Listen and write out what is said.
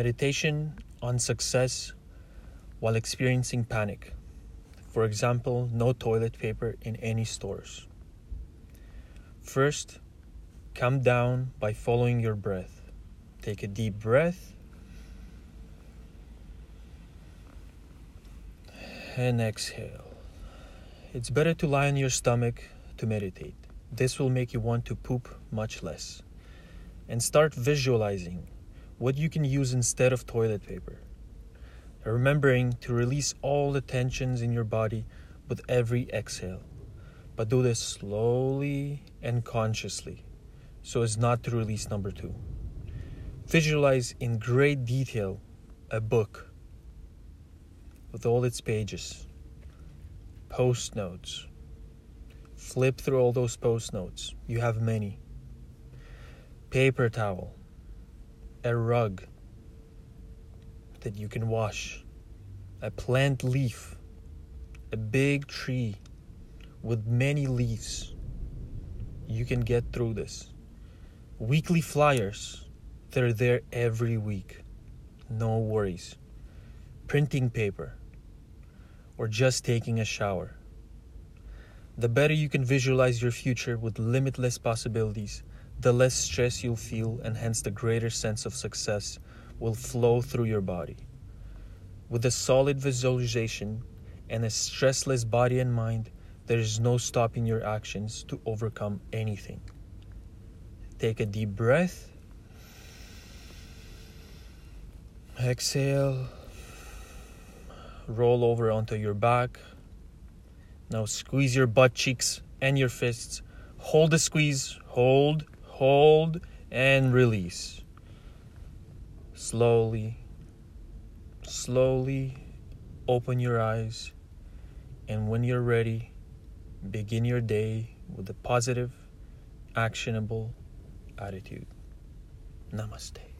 Meditation on success while experiencing panic. For example, no toilet paper in any stores. First, calm down by following your breath. Take a deep breath and exhale. It's better to lie on your stomach to meditate. This will make you want to poop much less. And start visualizing what you can use instead of toilet paper. Remembering to release all the tensions in your body with every exhale. But do this slowly and consciously so as not to release number two. Visualize in great detail a book with all its pages, post notes. Flip through all those post notes. You have many. Paper towel, a rug that you can wash, a plant leaf, a big tree with many leaves. You can get through this. Weekly flyers, they're there every week. No worries. Printing paper, or just taking a shower. The better you can visualize your future with limitless possibilities, the less stress you'll feel, and hence the greater sense of success will flow through your body. With a solid visualization and a stressless body and mind, there is no stopping your actions to overcome anything. Take a deep breath. Exhale roll over onto your back. Now squeeze your butt cheeks and your fists. Hold the squeeze, hold, hold, and release. Slowly, slowly open your eyes, and when you're ready, begin your day with a positive, actionable attitude. Namaste.